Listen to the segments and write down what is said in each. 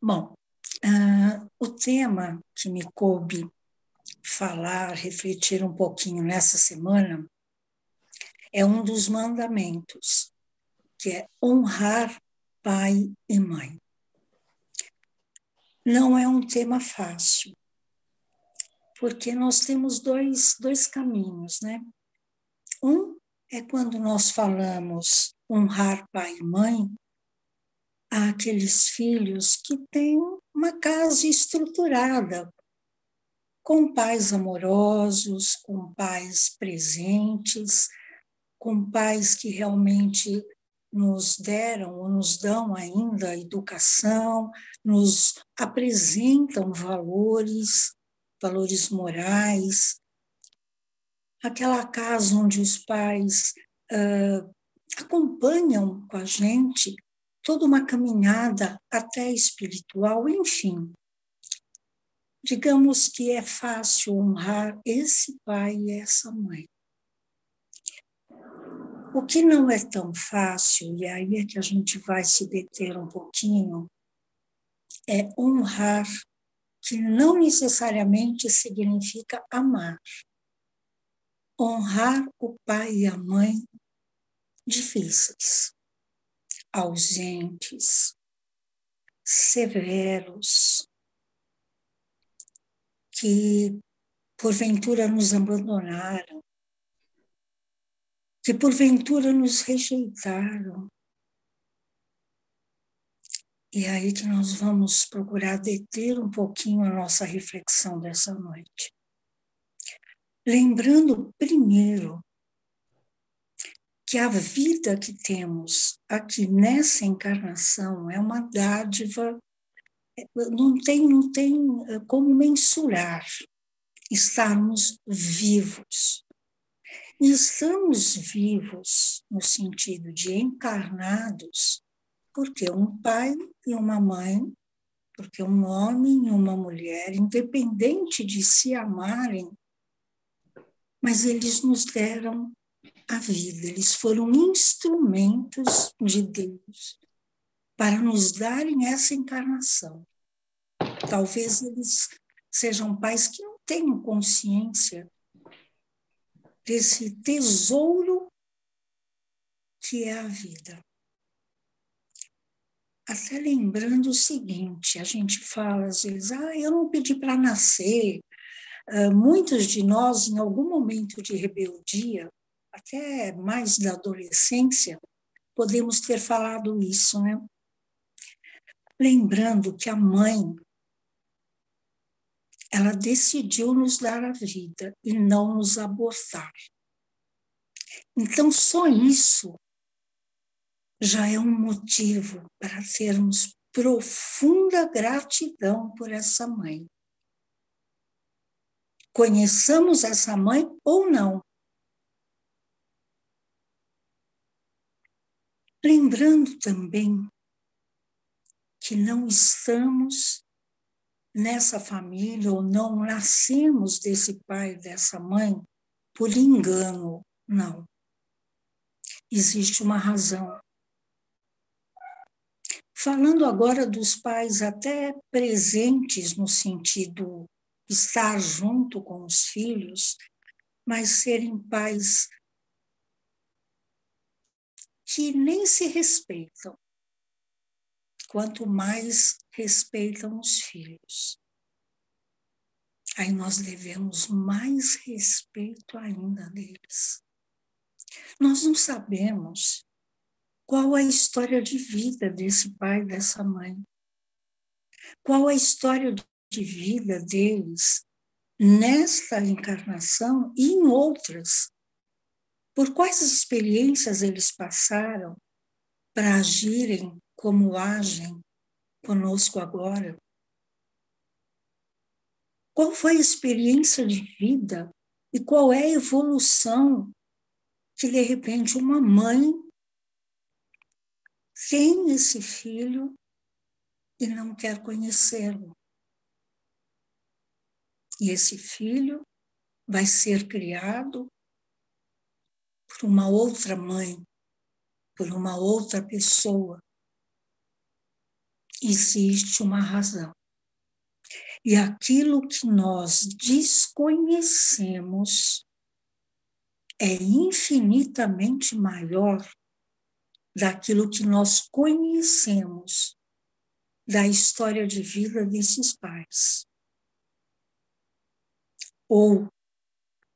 Bom, uh, o tema que me coube falar, refletir um pouquinho nessa semana é um dos mandamentos, que é honrar pai e mãe. Não é um tema fácil, porque nós temos dois, dois caminhos, né? Um é quando nós falamos honrar pai e mãe, àqueles filhos que têm uma casa estruturada, com pais amorosos, com pais presentes, com pais que realmente nos deram ou nos dão ainda educação, nos apresentam valores, valores morais. Aquela casa onde os pais uh, acompanham com a gente toda uma caminhada até espiritual, enfim. Digamos que é fácil honrar esse pai e essa mãe. O que não é tão fácil, e aí é que a gente vai se deter um pouquinho, é honrar, que não necessariamente significa amar. Honrar o pai e a mãe difíceis ausentes, severos, que porventura nos abandonaram, que porventura nos rejeitaram. E é aí que nós vamos procurar deter um pouquinho a nossa reflexão dessa noite. Lembrando primeiro que a vida que temos aqui nessa encarnação é uma dádiva, não tem, não tem eh, como mensurar estarmos vivos. E estamos vivos no sentido de encarnados, porque um pai e uma mãe, porque um homem e uma mulher, independente de se amarem, mas eles nos deram a vida, eles foram instrumentos de Deus para nos darem essa encarnação. Talvez eles sejam pais que não tenham consciência desse tesouro que é a vida. Até lembrando o seguinte, a gente fala às vezes, ah, eu não pedi para nascer. Uh, muitos de nós, em algum momento de rebeldia, até mais da adolescência, podemos ter falado isso, né? Lembrando que a mãe, ela decidiu nos dar a vida e não nos abortar. Então, só isso já é um motivo para termos profunda gratidão por essa mãe. Conheçamos essa mãe ou não, Lembrando também que não estamos nessa família ou não nascemos desse pai, dessa mãe, por engano, não. Existe uma razão. Falando agora dos pais até presentes no sentido estar junto com os filhos, mas serem pais que nem se respeitam, quanto mais respeitam os filhos. Aí nós devemos mais respeito ainda deles. Nós não sabemos qual a história de vida desse pai dessa mãe. Qual a história de vida deles nesta encarnação e em outras por quais experiências eles passaram para agirem como agem conosco agora? Qual foi a experiência de vida e qual é a evolução que, de repente, uma mãe tem esse filho e não quer conhecê-lo? E esse filho vai ser criado por uma outra mãe, por uma outra pessoa. existe uma razão. E aquilo que nós desconhecemos é infinitamente maior daquilo que nós conhecemos da história de vida desses pais. Ou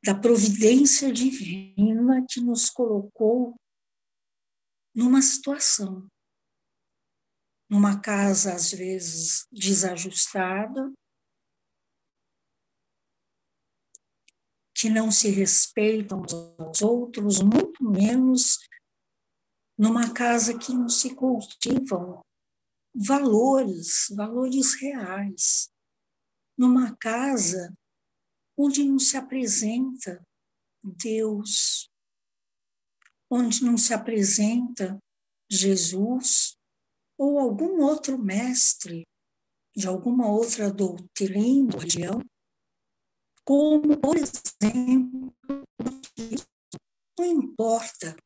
da providência divina que nos colocou numa situação, numa casa às vezes desajustada, que não se respeitam uns aos outros, muito menos numa casa que não se cultivam valores, valores reais, numa casa onde não se apresenta Deus, onde não se apresenta Jesus ou algum outro mestre de alguma outra doutrina, religião, como, por exemplo, não importa.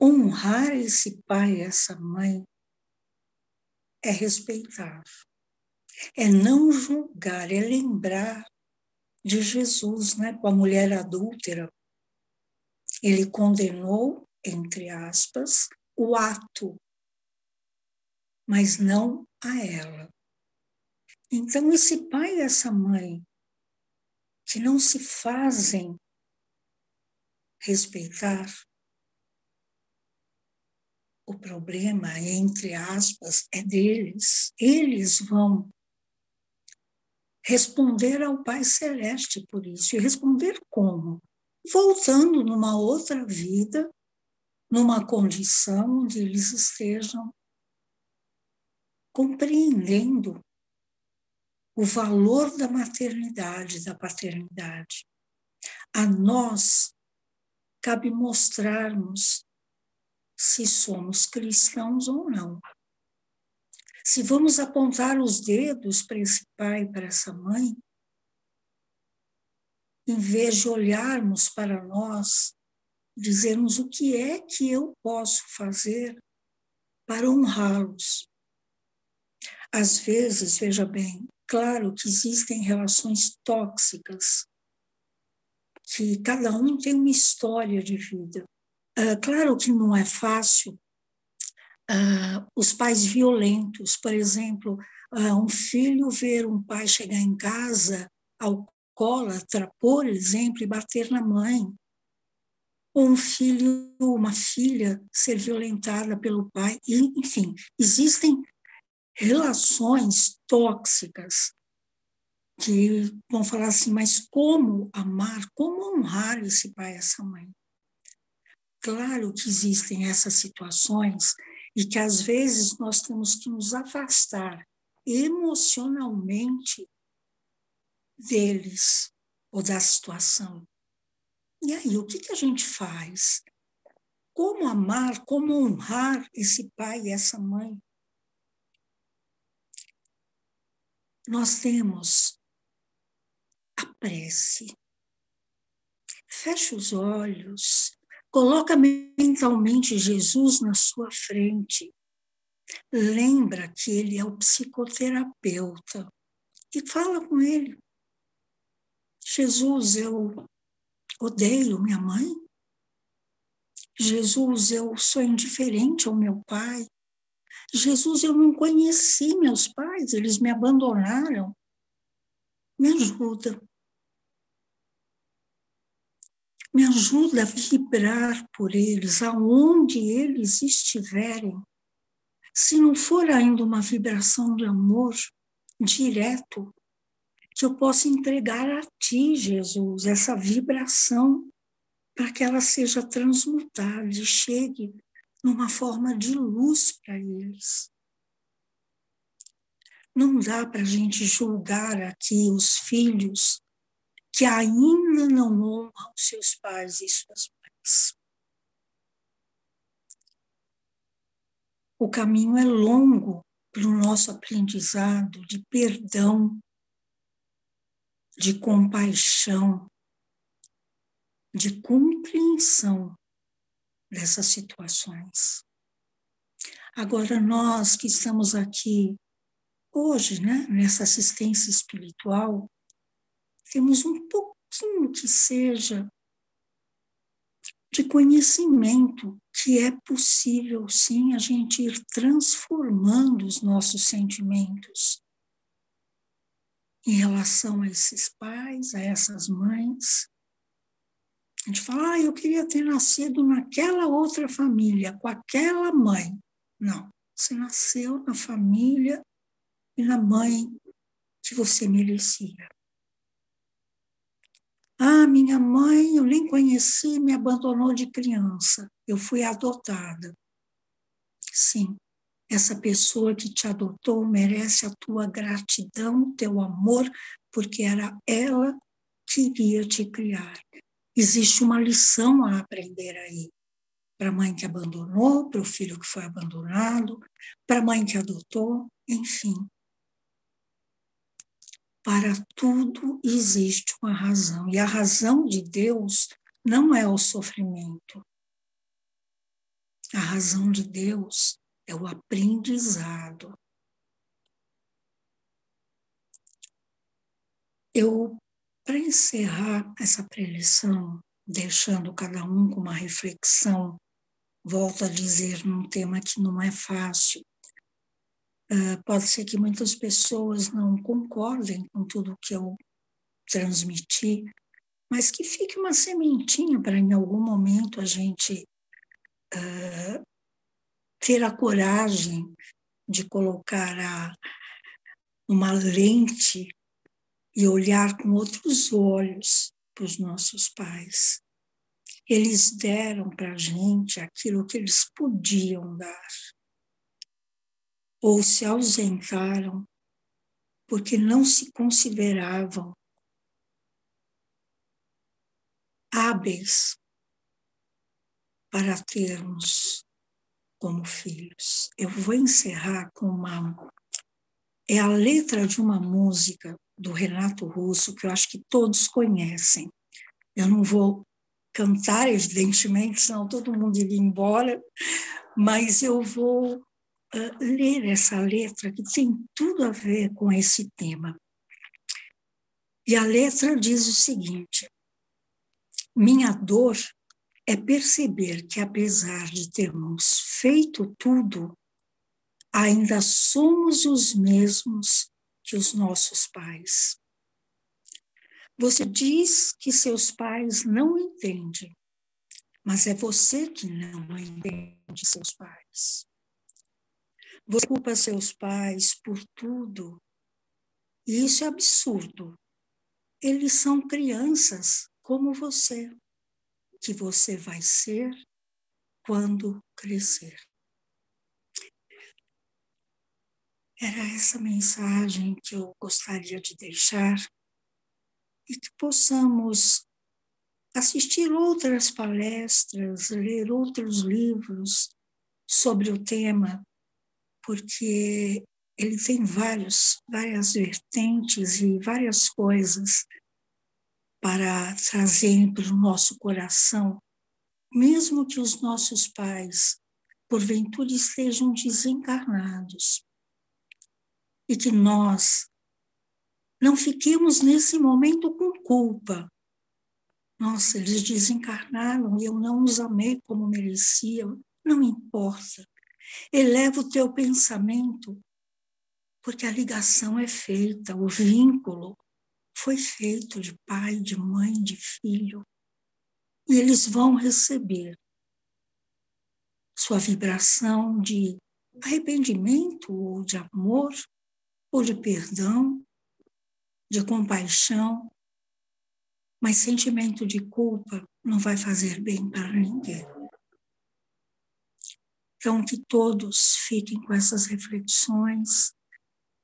Honrar esse pai essa mãe é respeitar, é não julgar, é lembrar de Jesus, né, com a mulher adúltera. Ele condenou, entre aspas, o ato, mas não a ela. Então, esse pai e essa mãe que não se fazem respeitar, o problema, entre aspas, é deles. Eles vão responder ao Pai Celeste por isso. E responder como? Voltando numa outra vida, numa condição onde eles estejam compreendendo o valor da maternidade, da paternidade. A nós cabe mostrarmos se somos cristãos ou não. Se vamos apontar os dedos para esse pai, para essa mãe, em vez de olharmos para nós, dizermos o que é que eu posso fazer para honrá-los. Às vezes, veja bem, Claro que existem relações tóxicas, que cada um tem uma história de vida. Uh, claro que não é fácil uh, os pais violentos, por exemplo, uh, um filho ver um pai chegar em casa alcoólatra, por exemplo, e bater na mãe. Ou um filho, uma filha ser violentada pelo pai. E, enfim, existem relações tóxicas que vão falar assim, mas como amar, como honrar esse pai e essa mãe? Claro que existem essas situações e que às vezes nós temos que nos afastar emocionalmente deles ou da situação. E aí, o que, que a gente faz? Como amar, como honrar esse pai e essa mãe? nós temos a prece. Fecha os olhos, coloca mentalmente Jesus na sua frente. Lembra que ele é o psicoterapeuta e fala com ele. Jesus, eu odeio minha mãe. Jesus, eu sou indiferente ao meu pai. Jesus, eu não conheci meus pais, eles me abandonaram. Me ajuda. Me ajuda a vibrar por eles, aonde eles estiverem. Se não for ainda uma vibração de amor direto, que eu possa entregar a Ti, Jesus, essa vibração, para que ela seja transmutada e chegue numa forma de luz para eles. Não dá para a gente julgar aqui os filhos que ainda não honram seus pais e suas mães. O caminho é longo para o nosso aprendizado de perdão, de compaixão, de compreensão dessas situações. Agora, nós que estamos aqui hoje, né, nessa assistência espiritual, temos um pouquinho que seja de conhecimento que é possível, sim, a gente ir transformando os nossos sentimentos em relação a esses pais, a essas mães. A gente fala, ah, eu queria ter nascido naquela outra família, com aquela mãe. Não, você nasceu na família e na mãe que você merecia. Ah, minha mãe, eu nem conheci, me abandonou de criança. Eu fui adotada. Sim, essa pessoa que te adotou merece a tua gratidão, teu amor, porque era ela que iria te criar. Existe uma lição a aprender aí para a mãe que abandonou, para o filho que foi abandonado, para a mãe que adotou, enfim. Para tudo existe uma razão, e a razão de Deus não é o sofrimento. A razão de Deus é o aprendizado. Eu, para encerrar essa preleção, deixando cada um com uma reflexão volto a dizer, num tema que não é fácil. Uh, pode ser que muitas pessoas não concordem com tudo que eu transmiti, mas que fique uma sementinha para em algum momento a gente uh, ter a coragem de colocar a, uma lente e olhar com outros olhos para os nossos pais. Eles deram para a gente aquilo que eles podiam dar. Ou se ausentaram porque não se consideravam hábeis para termos como filhos. Eu vou encerrar com uma. É a letra de uma música do Renato Russo que eu acho que todos conhecem. Eu não vou cantar, evidentemente, senão todo mundo iria embora, mas eu vou ler essa letra que tem tudo a ver com esse tema. E a letra diz o seguinte: Minha dor é perceber que, apesar de termos feito tudo, ainda somos os mesmos que os nossos pais. Você diz que seus pais não entendem, mas é você que não entende seus pais. Você culpa seus pais por tudo, e isso é absurdo. Eles são crianças como você, que você vai ser quando crescer. Era essa mensagem que eu gostaria de deixar e que possamos assistir outras palestras, ler outros livros sobre o tema, porque ele tem vários, várias vertentes e várias coisas para trazerem para o nosso coração, mesmo que os nossos pais, porventura, estejam desencarnados, e que nós não fiquemos nesse momento com culpa. Nossa, eles desencarnaram e eu não os amei como merecia. Não importa. Eleva o teu pensamento, porque a ligação é feita, o vínculo foi feito de pai, de mãe, de filho. E eles vão receber sua vibração de arrependimento ou de amor ou de perdão de compaixão, mas sentimento de culpa não vai fazer bem para ninguém. Então, que todos fiquem com essas reflexões